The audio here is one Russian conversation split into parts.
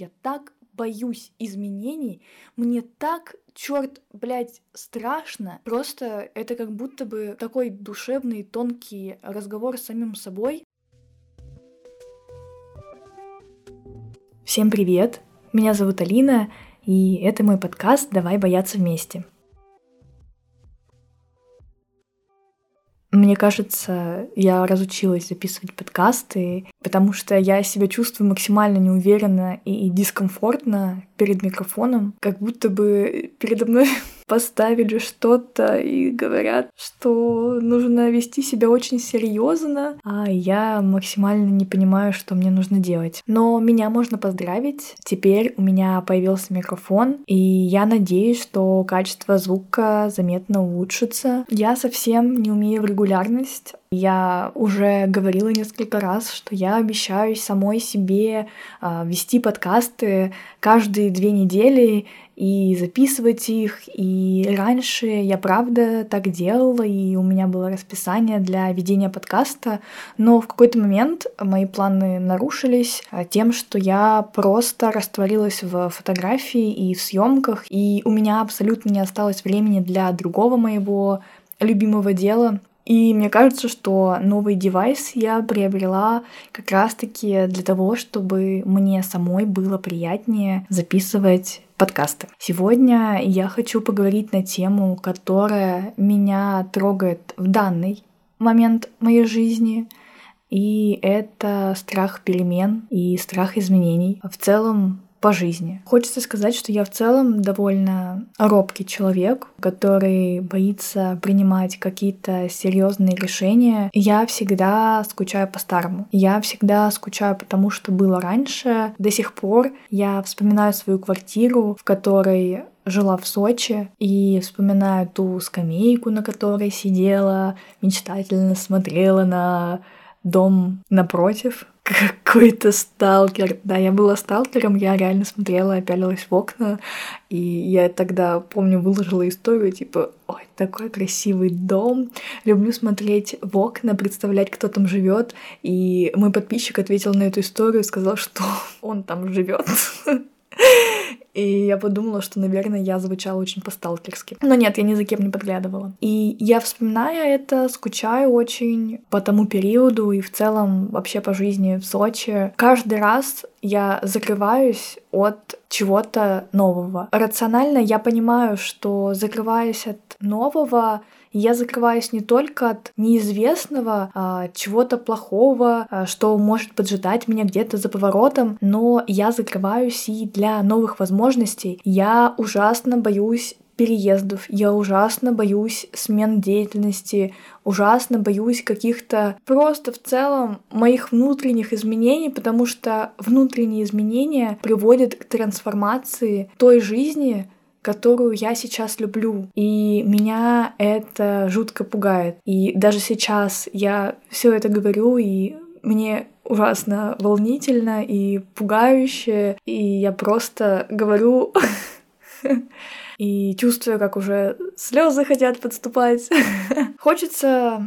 Я так боюсь изменений. Мне так, черт, блядь, страшно. Просто это как будто бы такой душевный, тонкий разговор с самим собой. Всем привет! Меня зовут Алина, и это мой подкаст «Давай бояться вместе». Мне кажется, я разучилась записывать подкасты, потому что я себя чувствую максимально неуверенно и дискомфортно перед микрофоном, как будто бы передо мной поставили что-то и говорят, что нужно вести себя очень серьезно, а я максимально не понимаю, что мне нужно делать. Но меня можно поздравить. Теперь у меня появился микрофон, и я надеюсь, что качество звука заметно улучшится. Я совсем не умею в регулярность, я уже говорила несколько раз, что я обещаю самой себе э, вести подкасты каждые две недели и записывать их. И раньше я правда так делала, и у меня было расписание для ведения подкаста, но в какой-то момент мои планы нарушились а, тем, что я просто растворилась в фотографии и в съемках, и у меня абсолютно не осталось времени для другого моего любимого дела. И мне кажется, что новый девайс я приобрела как раз-таки для того, чтобы мне самой было приятнее записывать подкасты. Сегодня я хочу поговорить на тему, которая меня трогает в данный момент моей жизни. И это страх перемен и страх изменений. В целом по жизни. Хочется сказать, что я в целом довольно робкий человек, который боится принимать какие-то серьезные решения. Я всегда скучаю по-старому. Я всегда скучаю по тому, что было раньше. До сих пор я вспоминаю свою квартиру, в которой жила в Сочи и вспоминаю ту скамейку, на которой сидела, мечтательно смотрела на дом напротив, какой-то сталкер. Да, я была сталкером, я реально смотрела, опялилась в окна, и я тогда, помню, выложила историю, типа, ой, такой красивый дом, люблю смотреть в окна, представлять, кто там живет, и мой подписчик ответил на эту историю, сказал, что он там живет. И я подумала, что, наверное, я звучала очень по-сталкерски. Но нет, я ни за кем не подглядывала. И я, вспоминая это, скучаю очень по тому периоду и в целом вообще по жизни в Сочи. Каждый раз я закрываюсь от чего-то нового. Рационально я понимаю, что закрываясь от нового, я закрываюсь не только от неизвестного, а, чего-то плохого, а, что может поджидать меня где-то за поворотом, но я закрываюсь и для новых возможностей. Я ужасно боюсь переездов, я ужасно боюсь смен деятельности, ужасно боюсь каких-то просто в целом моих внутренних изменений, потому что внутренние изменения приводят к трансформации той жизни, которую я сейчас люблю. И меня это жутко пугает. И даже сейчас я все это говорю, и мне ужасно волнительно и пугающе, и я просто говорю и чувствую, как уже слезы хотят подступать. Хочется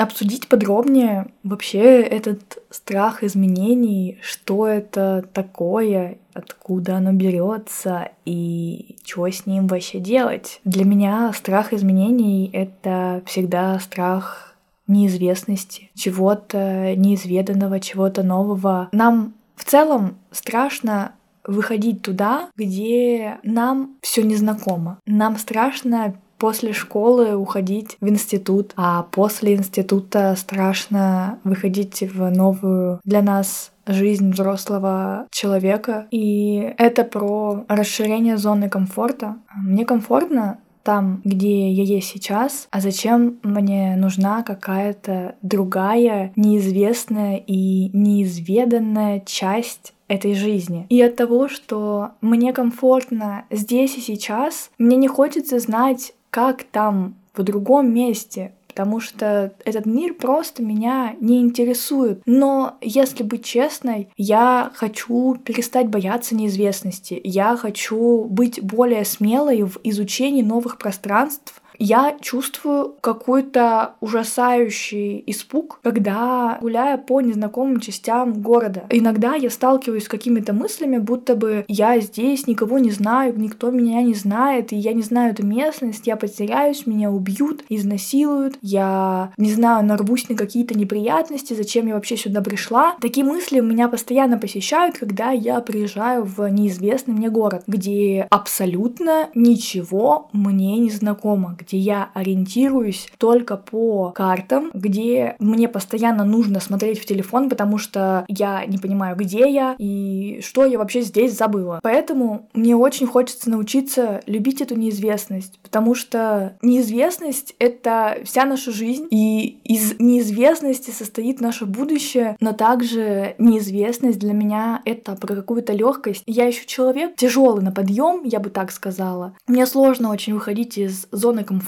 обсудить подробнее вообще этот страх изменений, что это такое, откуда оно берется и что с ним вообще делать. Для меня страх изменений — это всегда страх неизвестности, чего-то неизведанного, чего-то нового. Нам в целом страшно выходить туда, где нам все незнакомо. Нам страшно после школы уходить в институт, а после института страшно выходить в новую для нас жизнь взрослого человека. И это про расширение зоны комфорта. Мне комфортно там, где я есть сейчас, а зачем мне нужна какая-то другая, неизвестная и неизведанная часть этой жизни. И от того, что мне комфортно здесь и сейчас, мне не хочется знать как там в другом месте, потому что этот мир просто меня не интересует. Но, если быть честной, я хочу перестать бояться неизвестности. Я хочу быть более смелой в изучении новых пространств, Я чувствую какой-то ужасающий испуг, когда гуляя по незнакомым частям города. Иногда я сталкиваюсь с какими-то мыслями, будто бы я здесь никого не знаю, никто меня не знает, и я не знаю эту местность, я потеряюсь, меня убьют, изнасилуют, я, не знаю, нарвусь на какие-то неприятности, зачем я вообще сюда пришла. Такие мысли меня постоянно посещают, когда я приезжаю в неизвестный мне город, где абсолютно ничего мне не знакомо, где я ориентируюсь только по картам, где мне постоянно нужно смотреть в телефон, потому что я не понимаю, где я и что я вообще здесь забыла. Поэтому мне очень хочется научиться любить эту неизвестность, потому что неизвестность — это вся наша жизнь, и из неизвестности состоит наше будущее, но также неизвестность для меня — это про какую-то легкость. Я еще человек тяжелый на подъем, я бы так сказала. Мне сложно очень выходить из зоны комфорта,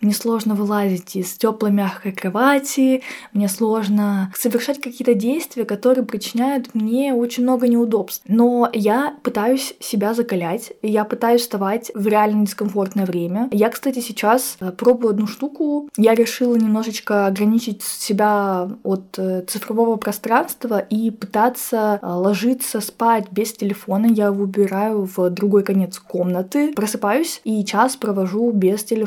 мне сложно вылазить из теплой мягкой кровати, мне сложно совершать какие-то действия, которые причиняют мне очень много неудобств. Но я пытаюсь себя закалять, я пытаюсь вставать в реально дискомфортное время. Я, кстати, сейчас э, пробую одну штуку. Я решила немножечко ограничить себя от э, цифрового пространства и пытаться э, ложиться спать без телефона. Я выбираю в другой конец комнаты, просыпаюсь и час провожу без телефона.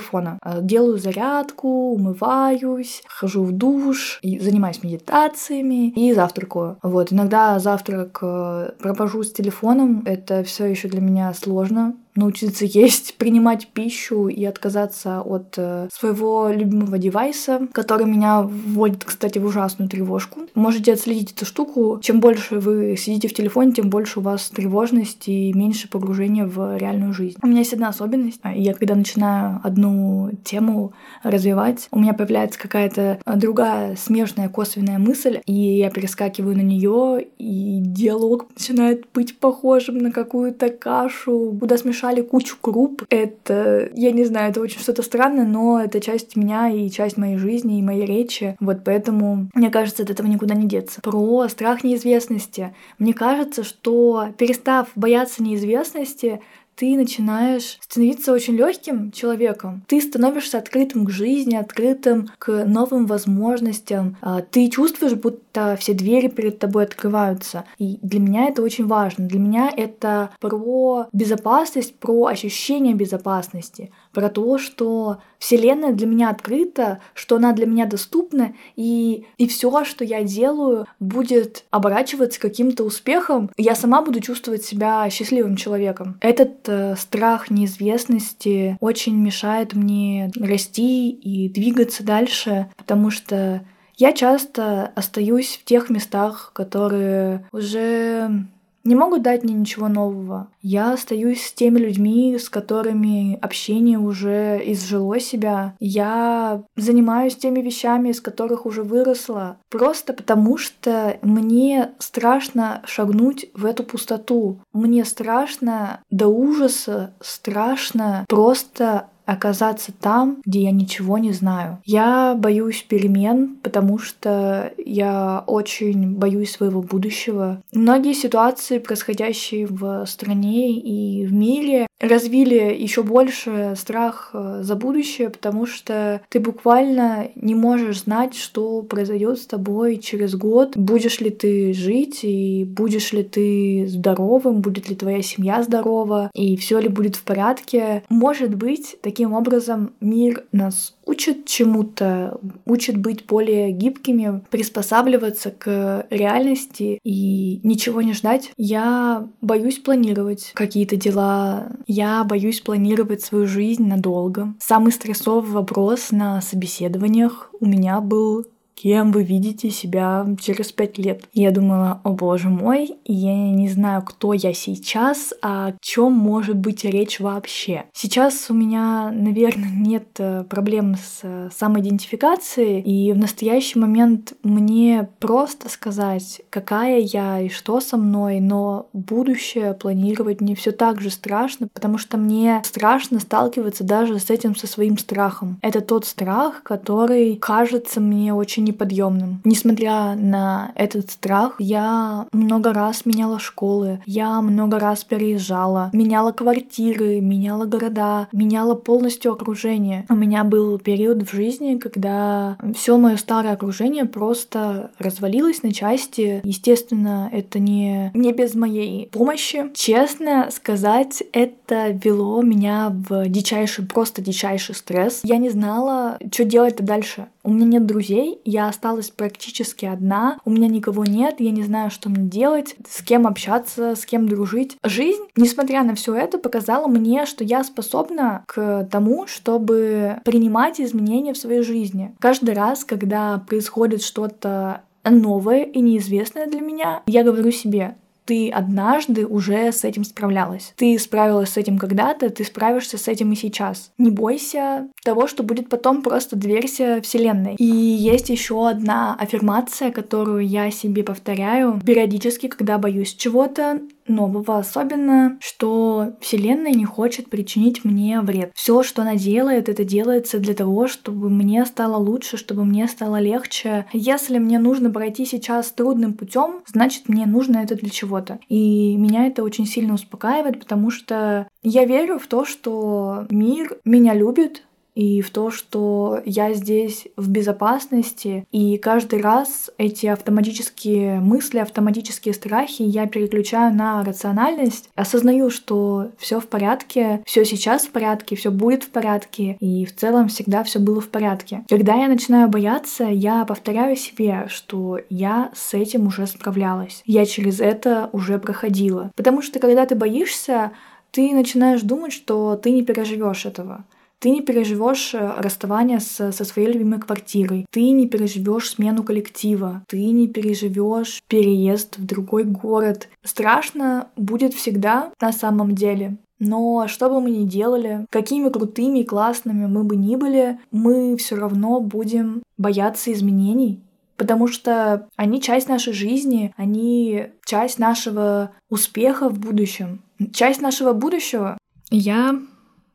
Делаю зарядку, умываюсь, хожу в душ, занимаюсь медитациями и завтракаю. Вот, иногда завтрак провожу с телефоном, это все еще для меня сложно, научиться есть, принимать пищу и отказаться от э, своего любимого девайса, который меня вводит, кстати, в ужасную тревожку. Можете отследить эту штуку. Чем больше вы сидите в телефоне, тем больше у вас тревожность и меньше погружения в реальную жизнь. У меня есть одна особенность. Я когда начинаю одну тему развивать, у меня появляется какая-то другая смежная косвенная мысль, и я перескакиваю на нее, и диалог начинает быть похожим на какую-то кашу, куда смешать смешали кучу круп. Это, я не знаю, это очень что-то странное, но это часть меня и часть моей жизни и моей речи. Вот поэтому, мне кажется, от этого никуда не деться. Про страх неизвестности. Мне кажется, что перестав бояться неизвестности, ты начинаешь становиться очень легким человеком. Ты становишься открытым к жизни, открытым к новым возможностям. А, ты чувствуешь, будто все двери перед тобой открываются. И для меня это очень важно. Для меня это про безопасность, про ощущение безопасности, про то, что Вселенная для меня открыта, что она для меня доступна, и, и все, что я делаю, будет оборачиваться каким-то успехом. Я сама буду чувствовать себя счастливым человеком. Этот э, страх неизвестности очень мешает мне расти и двигаться дальше, потому что я часто остаюсь в тех местах, которые уже не могут дать мне ничего нового. Я остаюсь с теми людьми, с которыми общение уже изжило себя. Я занимаюсь теми вещами, из которых уже выросла. Просто потому что мне страшно шагнуть в эту пустоту. Мне страшно до ужаса, страшно просто оказаться там, где я ничего не знаю. Я боюсь перемен, потому что я очень боюсь своего будущего. Многие ситуации, происходящие в стране и в мире, развили еще больше страх э, за будущее, потому что ты буквально не можешь знать, что произойдет с тобой через год. Будешь ли ты жить и будешь ли ты здоровым, будет ли твоя семья здорова и все ли будет в порядке. Может быть, таким образом мир нас учит чему-то, учит быть более гибкими, приспосабливаться к реальности и ничего не ждать. Я боюсь планировать какие-то дела, я боюсь планировать свою жизнь надолго. Самый стрессовый вопрос на собеседованиях у меня был кем вы видите себя через пять лет. Я думала, о боже мой, я не знаю, кто я сейчас, а о чем может быть речь вообще. Сейчас у меня, наверное, нет э, проблем с э, самоидентификацией, и в настоящий момент мне просто сказать, какая я и что со мной, но будущее планировать не все так же страшно, потому что мне страшно сталкиваться даже с этим, со своим страхом. Это тот страх, который кажется мне очень очень неподъемным. Несмотря на этот страх, я много раз меняла школы, я много раз переезжала, меняла квартиры, меняла города, меняла полностью окружение. У меня был период в жизни, когда все мое старое окружение просто развалилось на части. Естественно, это не, не без моей помощи. Честно сказать, это вело меня в дичайший, просто дичайший стресс. Я не знала, что делать дальше. У меня нет друзей, я осталась практически одна, у меня никого нет, я не знаю, что мне делать, с кем общаться, с кем дружить. Жизнь, несмотря на все это, показала мне, что я способна к тому, чтобы принимать изменения в своей жизни. Каждый раз, когда происходит что-то новое и неизвестное для меня, я говорю себе, ты однажды уже с этим справлялась. Ты справилась с этим когда-то, ты справишься с этим и сейчас. Не бойся того, что будет потом просто доверься Вселенной. И есть еще одна аффирмация, которую я себе повторяю периодически, когда боюсь чего-то нового, особенно, что Вселенная не хочет причинить мне вред. Все, что она делает, это делается для того, чтобы мне стало лучше, чтобы мне стало легче. Если мне нужно пройти сейчас трудным путем, значит мне нужно это для чего-то. И меня это очень сильно успокаивает, потому что я верю в то, что мир меня любит, и в то, что я здесь в безопасности, и каждый раз эти автоматические мысли, автоматические страхи я переключаю на рациональность, осознаю, что все в порядке, все сейчас в порядке, все будет в порядке, и в целом всегда все было в порядке. Когда я начинаю бояться, я повторяю себе, что я с этим уже справлялась, я через это уже проходила. Потому что когда ты боишься, ты начинаешь думать, что ты не переживешь этого. Ты не переживешь э, расставание с, со своей любимой квартирой, ты не переживешь смену коллектива, ты не переживешь переезд в другой город. Страшно будет всегда на самом деле. Но что бы мы ни делали, какими крутыми и классными мы бы ни были, мы все равно будем бояться изменений, потому что они часть нашей жизни, они часть нашего успеха в будущем, часть нашего будущего. Я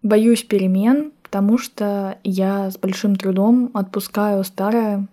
боюсь перемен, потому что я с большим трудом отпускаю старое,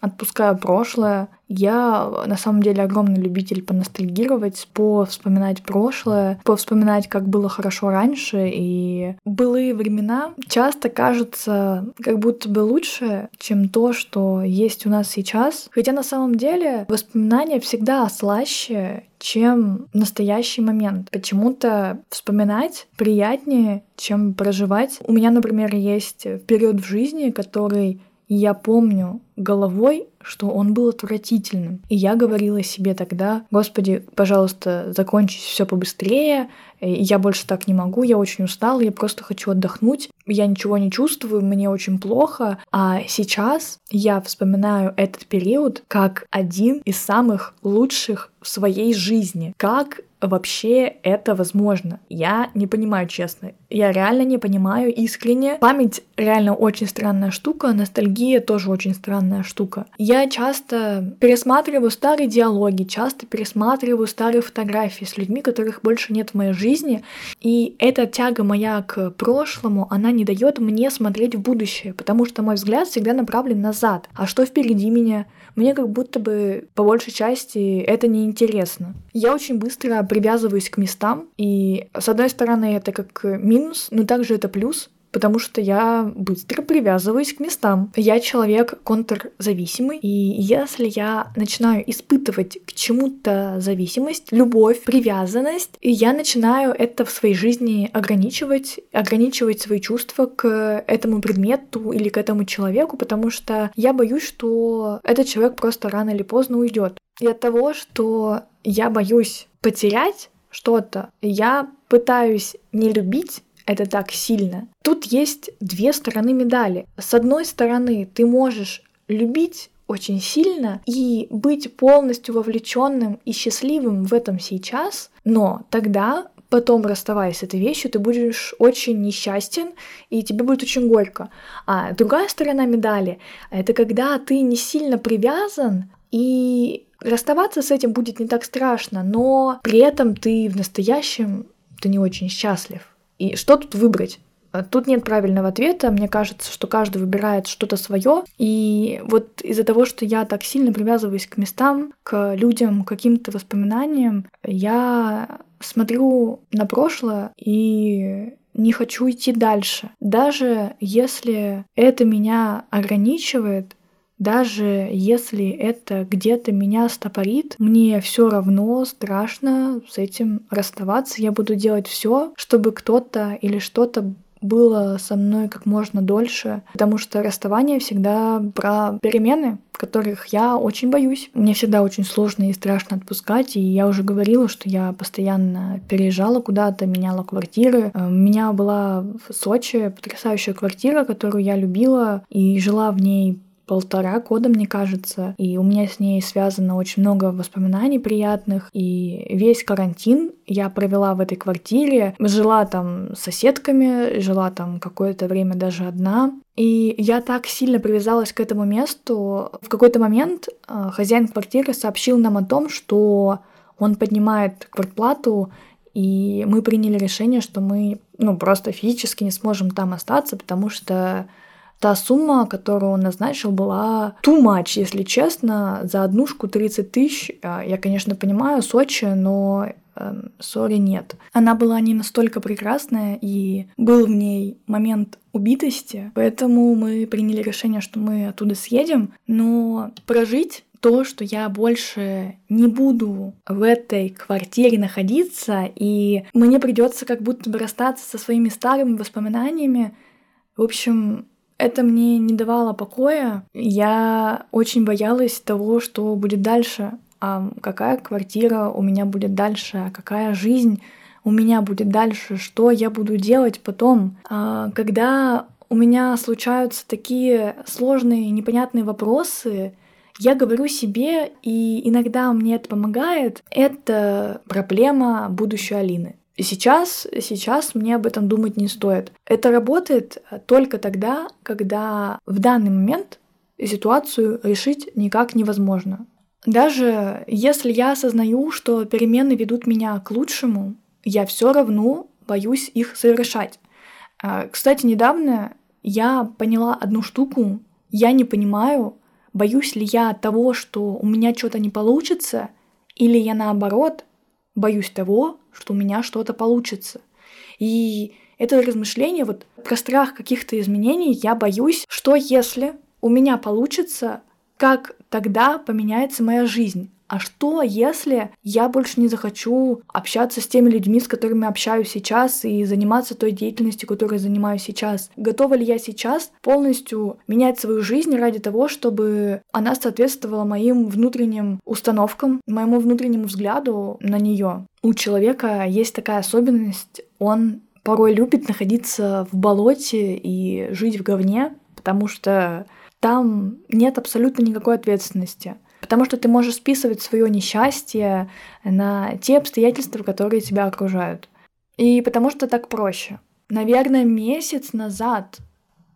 отпускаю прошлое. Я на самом деле огромный любитель поностальгировать, вспоминать прошлое, вспоминать, как было хорошо раньше. И былые времена часто кажутся как будто бы лучше, чем то, что есть у нас сейчас. Хотя на самом деле воспоминания всегда слаще, чем настоящий момент. Почему-то вспоминать приятнее, чем проживать. У меня, например, есть период в жизни, который я помню головой, что он был отвратительным. И я говорила себе тогда, Господи, пожалуйста, закончись все побыстрее, я больше так не могу, я очень устала, я просто хочу отдохнуть, я ничего не чувствую, мне очень плохо. А сейчас я вспоминаю этот период как один из самых лучших в своей жизни. Как вообще это возможно? Я не понимаю, честно. Я реально не понимаю искренне. Память реально очень странная штука, ностальгия тоже очень странная штука. Я часто пересматриваю старые диалоги, часто пересматриваю старые фотографии с людьми, которых больше нет в моей жизни, и эта тяга моя к прошлому, она не дает мне смотреть в будущее, потому что мой взгляд всегда направлен назад. А что впереди меня? Мне как будто бы по большей части это неинтересно. Я очень быстро привязываюсь к местам, и с одной стороны это как минус, но также это плюс, потому что я быстро привязываюсь к местам. Я человек контрзависимый, и если я начинаю испытывать к чему-то зависимость, любовь, привязанность, я начинаю это в своей жизни ограничивать, ограничивать свои чувства к этому предмету или к этому человеку, потому что я боюсь, что этот человек просто рано или поздно уйдет. И от того, что я боюсь потерять что-то, я пытаюсь не любить это так сильно. Тут есть две стороны медали. С одной стороны, ты можешь любить очень сильно и быть полностью вовлеченным и счастливым в этом сейчас, но тогда потом расставаясь с этой вещью, ты будешь очень несчастен, и тебе будет очень горько. А другая сторона медали — это когда ты не сильно привязан, и расставаться с этим будет не так страшно, но при этом ты в настоящем ты не очень счастлив. И что тут выбрать? Тут нет правильного ответа. Мне кажется, что каждый выбирает что-то свое. И вот из-за того, что я так сильно привязываюсь к местам, к людям, к каким-то воспоминаниям, я смотрю на прошлое и не хочу идти дальше. Даже если это меня ограничивает, даже если это где-то меня стопорит, мне все равно страшно с этим расставаться. Я буду делать все, чтобы кто-то или что-то было со мной как можно дольше, потому что расставание всегда про перемены, которых я очень боюсь. Мне всегда очень сложно и страшно отпускать, и я уже говорила, что я постоянно переезжала куда-то, меняла квартиры. Э, у меня была в Сочи потрясающая квартира, которую я любила, и жила в ней полтора года, мне кажется, и у меня с ней связано очень много воспоминаний приятных, и весь карантин я провела в этой квартире, жила там с соседками, жила там какое-то время даже одна, и я так сильно привязалась к этому месту. В какой-то момент э, хозяин квартиры сообщил нам о том, что он поднимает квартплату, и мы приняли решение, что мы ну, просто физически не сможем там остаться, потому что та сумма, которую он назначил, была too much, если честно. За однушку 30 тысяч. А, я, конечно, понимаю, Сочи, но сори, эм, нет. Она была не настолько прекрасная, и был в ней момент убитости, поэтому мы приняли решение, что мы оттуда съедем, но прожить то, что я больше не буду в этой квартире находиться, и мне придется как будто бы расстаться со своими старыми воспоминаниями. В общем, это мне не давало покоя. Я очень боялась того, что будет дальше. А какая квартира у меня будет дальше, а какая жизнь у меня будет дальше, что я буду делать потом. А когда у меня случаются такие сложные, непонятные вопросы, я говорю себе, и иногда мне это помогает, это проблема будущей Алины. И сейчас, сейчас мне об этом думать не стоит. Это работает только тогда, когда в данный момент ситуацию решить никак невозможно. Даже если я осознаю, что перемены ведут меня к лучшему, я все равно боюсь их совершать. А, кстати, недавно я поняла одну штуку. Я не понимаю, боюсь ли я того, что у меня что-то не получится, или я наоборот боюсь того, что у меня что-то получится. И это размышление вот про страх каких-то изменений, я боюсь, что если у меня получится, как тогда поменяется моя жизнь. А что, если я больше не захочу общаться с теми людьми, с которыми общаюсь сейчас, и заниматься той деятельностью, которой занимаюсь сейчас? Готова ли я сейчас полностью менять свою жизнь ради того, чтобы она соответствовала моим внутренним установкам, моему внутреннему взгляду на нее? У человека есть такая особенность, он порой любит находиться в болоте и жить в говне, потому что там нет абсолютно никакой ответственности. Потому что ты можешь списывать свое несчастье на те обстоятельства, которые тебя окружают. И потому что так проще. Наверное, месяц назад,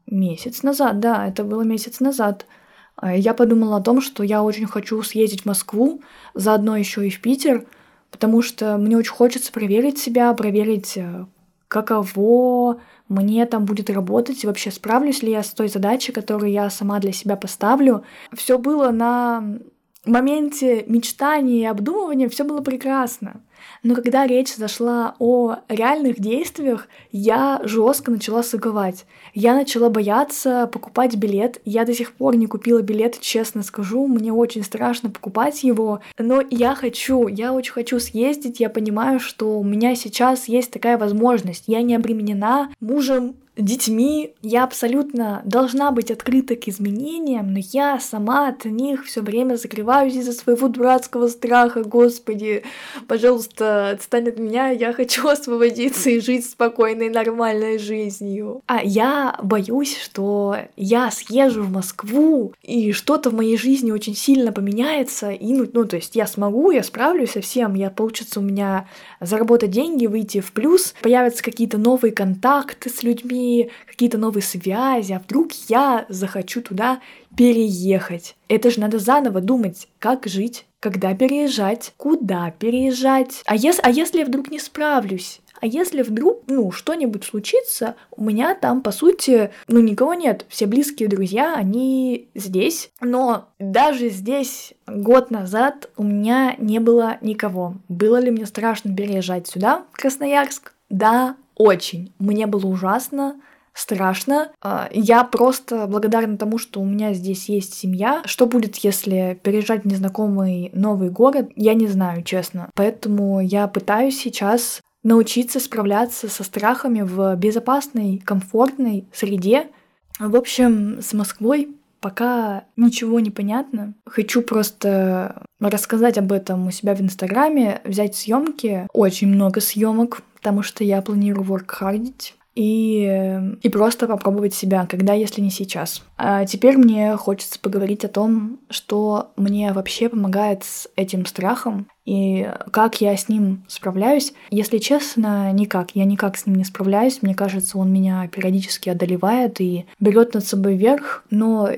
месяц назад, да, это было месяц назад, э, я подумала о том, что я очень хочу съездить в Москву, заодно еще и в Питер, потому что мне очень хочется проверить себя, проверить, э, каково мне там будет работать, и вообще справлюсь ли я с той задачей, которую я сама для себя поставлю. Все было на моменте мечтания и обдумывания все было прекрасно. Но когда речь зашла о реальных действиях, я жестко начала сыговать. Я начала бояться покупать билет. Я до сих пор не купила билет, честно скажу. Мне очень страшно покупать его. Но я хочу, я очень хочу съездить. Я понимаю, что у меня сейчас есть такая возможность. Я не обременена мужем, детьми. Я абсолютно должна быть открыта к изменениям, но я сама от них все время закрываюсь из-за своего дурацкого страха. Господи, пожалуйста, отстань от меня, я хочу освободиться и жить спокойной, нормальной жизнью. А я боюсь, что я съезжу в Москву, и что-то в моей жизни очень сильно поменяется, и, ну, ну, то есть я смогу, я справлюсь со всем, я, получится у меня заработать деньги, выйти в плюс, появятся какие-то новые контакты с людьми, какие-то новые связи, а вдруг я захочу туда переехать. Это же надо заново думать, как жить, когда переезжать, куда переезжать. А, ес, а если я вдруг не справлюсь? А если вдруг, ну, что-нибудь случится, у меня там, по сути, ну, никого нет. Все близкие друзья, они здесь. Но даже здесь год назад у меня не было никого. Было ли мне страшно переезжать сюда, в Красноярск? Да, очень. Мне было ужасно страшно. А, я просто благодарна тому, что у меня здесь есть семья. Что будет, если переезжать в незнакомый новый город, я не знаю, честно. Поэтому я пытаюсь сейчас научиться справляться со страхами в безопасной, комфортной среде. В общем, с Москвой пока ничего не понятно. Хочу просто рассказать об этом у себя в Инстаграме, взять съемки, очень много съемок, потому что я планирую воркхардить и, и просто попробовать себя, когда, если не сейчас. А теперь мне хочется поговорить о том, что мне вообще помогает с этим страхом и как я с ним справляюсь. Если честно, никак. Я никак с ним не справляюсь. Мне кажется, он меня периодически одолевает и берет над собой верх, но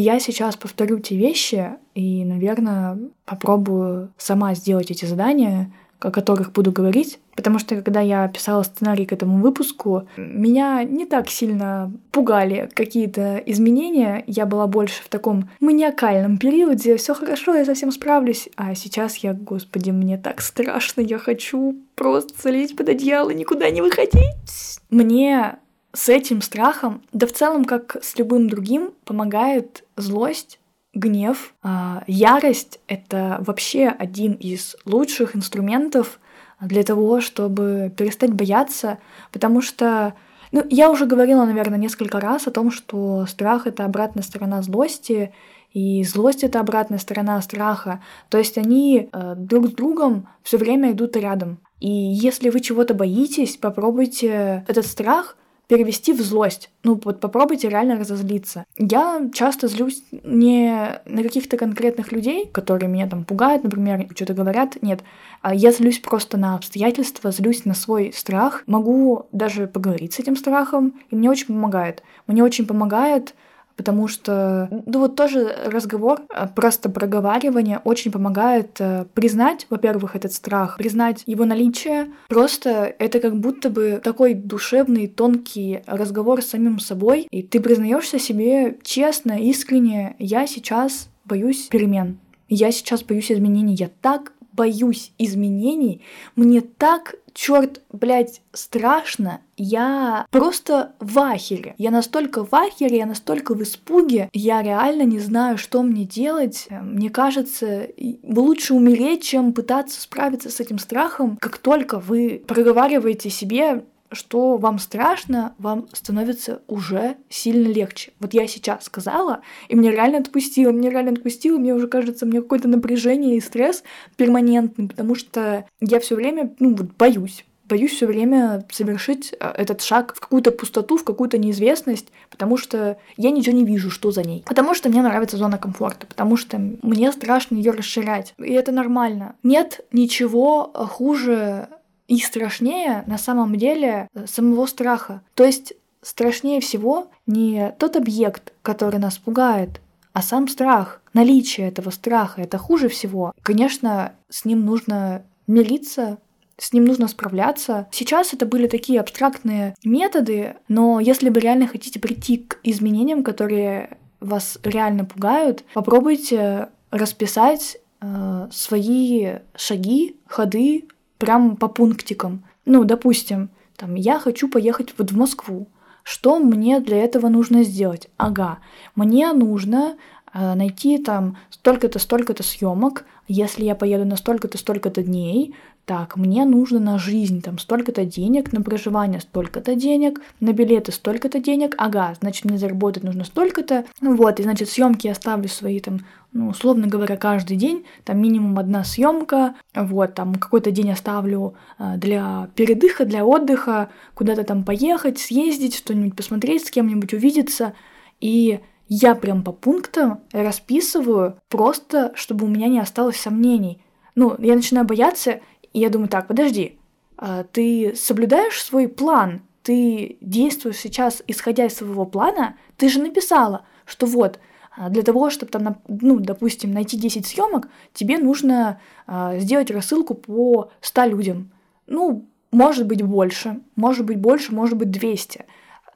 я сейчас повторю те вещи и, наверное, попробую сама сделать эти задания, о которых буду говорить, потому что когда я писала сценарий к этому выпуску, меня не так сильно пугали какие-то изменения. Я была больше в таком маниакальном периоде. Все хорошо, я совсем справлюсь. А сейчас я, господи, мне так страшно, я хочу просто залезть под одеяло, никуда не выходить. Мне с этим страхом, да в целом, как с любым другим, помогает злость, гнев, а, ярость — это вообще один из лучших инструментов для того, чтобы перестать бояться, потому что ну, я уже говорила, наверное, несколько раз о том, что страх — это обратная сторона злости, и злость — это обратная сторона страха. То есть они э, друг с другом все время идут рядом. И если вы чего-то боитесь, попробуйте этот страх перевести в злость. Ну, вот попробуйте реально разозлиться. Я часто злюсь не на каких-то конкретных людей, которые меня там пугают, например, что-то говорят, нет. А я злюсь просто на обстоятельства, злюсь на свой страх. Могу даже поговорить с этим страхом, и мне очень помогает. Мне очень помогает потому что, ну вот тоже разговор, э, просто проговаривание очень помогает э, признать, во-первых, этот страх, признать его наличие. Просто это как будто бы такой душевный, тонкий разговор с самим собой, и ты признаешься себе честно, искренне, я сейчас боюсь перемен. Я сейчас боюсь изменений. Я так боюсь изменений. Мне так черт, блядь, страшно. Я просто в ахере. Я настолько в ахере, я настолько в испуге. Я реально не знаю, что мне делать. Мне кажется, лучше умереть, чем пытаться справиться с этим страхом. Как только вы проговариваете себе что вам страшно, вам становится уже сильно легче. Вот я сейчас сказала, и мне реально отпустило, мне реально отпустило, мне уже кажется, мне какое-то напряжение и стресс перманентный, потому что я все время, ну вот, боюсь боюсь все время совершить э, этот шаг в какую-то пустоту, в какую-то неизвестность, потому что я ничего не вижу, что за ней. Потому что мне нравится зона комфорта, потому что мне страшно ее расширять. И это нормально. Нет ничего хуже и страшнее на самом деле э, самого страха. То есть страшнее всего не тот объект, который нас пугает, а сам страх, наличие этого страха, это хуже всего. Конечно, с ним нужно мириться, с ним нужно справляться. Сейчас это были такие абстрактные методы, но если вы реально хотите прийти к изменениям, которые вас реально пугают, попробуйте расписать э, свои шаги, ходы, прям по пунктикам. Ну, допустим, там, я хочу поехать вот в Москву. Что мне для этого нужно сделать? Ага, мне нужно найти там столько-то, столько-то съемок. Если я поеду на столько-то, столько-то дней, так, мне нужно на жизнь там столько-то денег, на проживание столько-то денег, на билеты столько-то денег, ага, значит, мне заработать нужно столько-то, ну вот, и значит, съемки я ставлю свои там, ну, условно говоря, каждый день, там минимум одна съемка, вот, там какой-то день оставлю э, для передыха, для отдыха, куда-то там поехать, съездить, что-нибудь посмотреть, с кем-нибудь увидеться, и я прям по пунктам расписываю, просто чтобы у меня не осталось сомнений. Ну, я начинаю бояться, и я думаю, так, подожди, а ты соблюдаешь свой план? ты действуешь сейчас, исходя из своего плана, ты же написала, что вот, а, для того, чтобы там, ну, допустим, найти 10 съемок, тебе нужно э, сделать рассылку по 100 людям. Ну, может быть больше, может быть больше, может быть 200.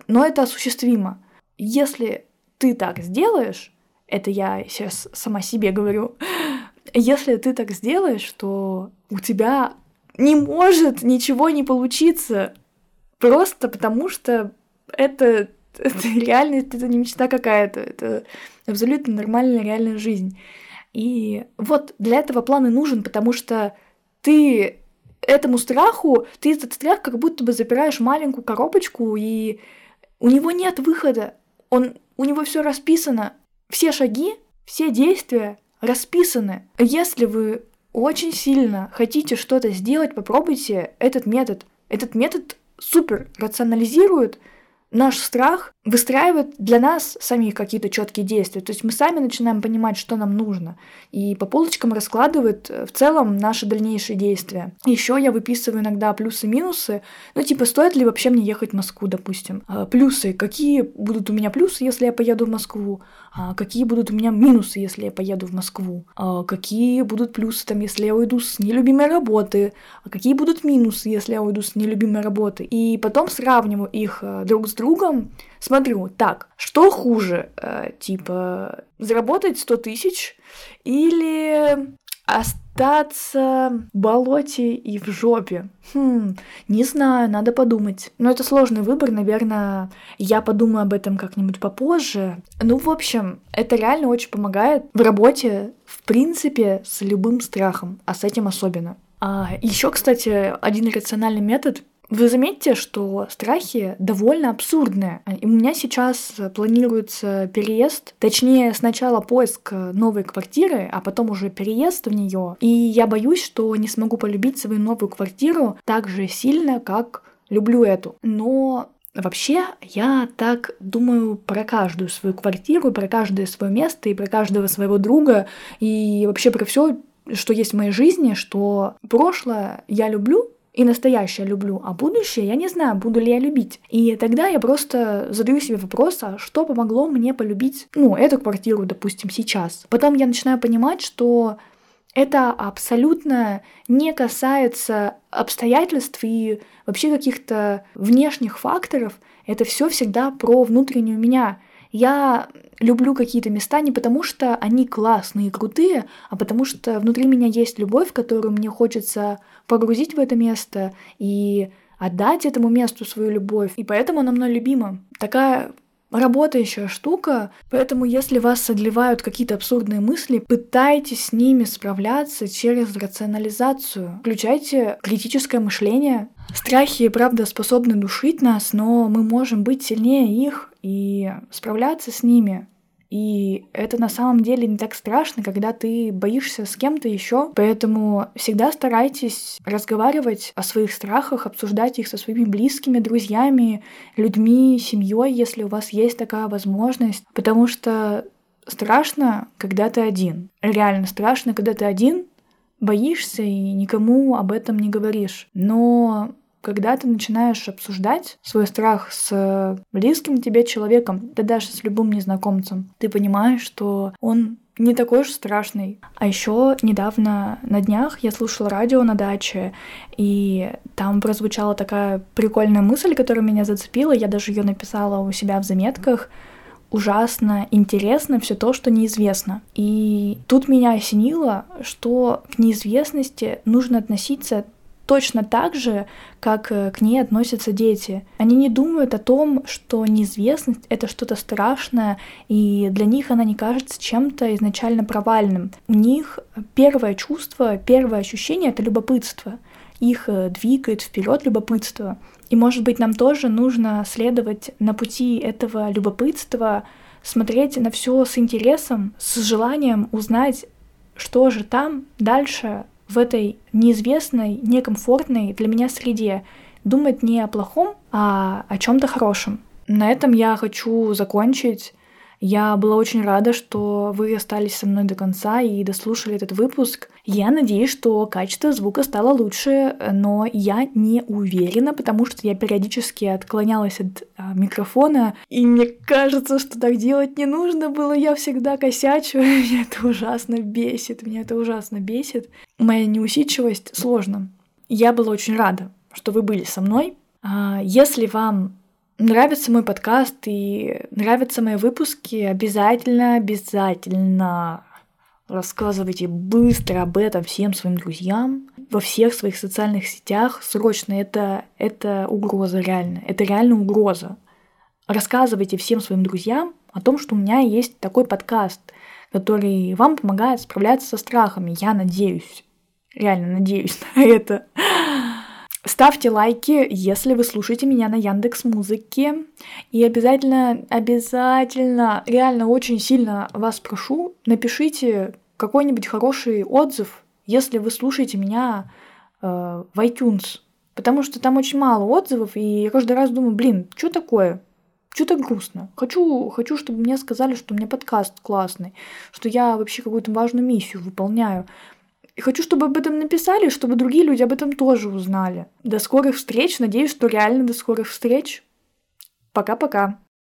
Но это осуществимо. Если ты так сделаешь, это я сейчас сама себе говорю, если ты так сделаешь, то у тебя не может ничего не получиться. Просто потому что это, это реальность, это не мечта какая-то, это абсолютно нормальная реальная жизнь. И вот для этого план и нужен, потому что ты этому страху, ты этот страх как будто бы запираешь маленькую коробочку, и у него нет выхода. Он, у него все расписано. Все шаги, все действия расписаны. Если вы очень сильно хотите что-то сделать, попробуйте этот метод. Этот метод супер рационализирует наш страх выстраивает для нас самих какие-то четкие действия. То есть мы сами начинаем понимать, что нам нужно. И по полочкам раскладывает э, в целом наши дальнейшие действия. Еще я выписываю иногда плюсы-минусы. Ну, типа, стоит ли вообще мне ехать в Москву, допустим. А, плюсы. Какие будут у меня плюсы, если я поеду в Москву? А какие будут у меня минусы, если я поеду в Москву? А какие будут плюсы, там, если я уйду с нелюбимой работы? Какие будут минусы, если я уйду с нелюбимой работы? И потом сравниваю их э, друг с другом, смотрю, так, что хуже, э, типа, заработать 100 тысяч или остаться в болоте и в жопе? Хм, не знаю, надо подумать. Но это сложный выбор, наверное, я подумаю об этом как-нибудь попозже. Ну, в общем, это реально очень помогает в работе, в принципе, с любым страхом, а с этим особенно. А, еще, кстати, один рациональный метод вы заметите, что страхи довольно абсурдные. И у меня сейчас планируется переезд, точнее сначала поиск новой квартиры, а потом уже переезд в нее. И я боюсь, что не смогу полюбить свою новую квартиру так же сильно, как люблю эту. Но Вообще, я так думаю про каждую свою квартиру, про каждое свое место и про каждого своего друга, и вообще про все, что есть в моей жизни, что прошлое я люблю, и настоящее люблю, а будущее я не знаю, буду ли я любить. И тогда я просто задаю себе вопрос, а что помогло мне полюбить, ну, эту квартиру, допустим, сейчас. Потом я начинаю понимать, что это абсолютно не касается обстоятельств и вообще каких-то внешних факторов. Это все всегда про внутреннюю меня. Я люблю какие-то места не потому, что они классные и крутые, а потому что внутри меня есть любовь, которую мне хочется погрузить в это место и отдать этому месту свою любовь. И поэтому оно мной любимо. Такая работающая штука, поэтому если вас одолевают какие-то абсурдные мысли, пытайтесь с ними справляться через рационализацию. Включайте критическое мышление. Страхи, правда, способны душить нас, но мы можем быть сильнее их и справляться с ними. И это на самом деле не так страшно, когда ты боишься с кем-то еще. Поэтому всегда старайтесь разговаривать о своих страхах, обсуждать их со своими близкими, друзьями, людьми, семьей, если у вас есть такая возможность. Потому что страшно, когда ты один. Реально страшно, когда ты один, боишься и никому об этом не говоришь. Но когда ты начинаешь обсуждать свой страх с близким тебе человеком, да даже с любым незнакомцем, ты понимаешь, что он не такой уж страшный. А еще недавно на днях я слушала радио на даче, и там прозвучала такая прикольная мысль, которая меня зацепила. Я даже ее написала у себя в заметках. Ужасно интересно все то, что неизвестно. И тут меня осенило, что к неизвестности нужно относиться точно так же, как э, к ней относятся дети. Они не думают о том, что неизвестность — это что-то страшное, и для них она не кажется чем-то изначально провальным. У них первое чувство, первое ощущение — это любопытство. Их э, двигает вперед любопытство. И, может быть, нам тоже нужно следовать на пути этого любопытства, смотреть на все с интересом, с желанием узнать, что же там дальше в этой неизвестной, некомфортной для меня среде. Думать не о плохом, а о чем-то хорошем. На этом я хочу закончить. Я была очень рада, что вы остались со мной до конца и дослушали этот выпуск. Я надеюсь, что качество звука стало лучше, но я не уверена, потому что я периодически отклонялась от а, микрофона, и мне кажется, что так делать не нужно было. Я всегда косячу, меня это ужасно бесит, меня это ужасно бесит. Моя неусидчивость сложно. Я была очень рада, что вы были со мной. А, если вам нравится мой подкаст и нравятся мои выпуски, обязательно, обязательно рассказывайте быстро об этом всем своим друзьям во всех своих социальных сетях. Срочно это, это угроза реально. Это реально угроза. Рассказывайте всем своим друзьям о том, что у меня есть такой подкаст, который вам помогает справляться со страхами. Я надеюсь, реально надеюсь на это. Ставьте лайки, если вы слушаете меня на Яндекс Музыке. И обязательно, обязательно, реально очень сильно вас прошу, напишите какой-нибудь хороший отзыв, если вы слушаете меня э, в iTunes. Потому что там очень мало отзывов, и я каждый раз думаю, блин, что такое? Что-то грустно. Хочу, хочу, чтобы мне сказали, что у меня подкаст классный, что я вообще какую-то важную миссию выполняю. И хочу, чтобы об этом написали, чтобы другие люди об этом тоже узнали. До скорых встреч. Надеюсь, что реально до скорых встреч. Пока-пока.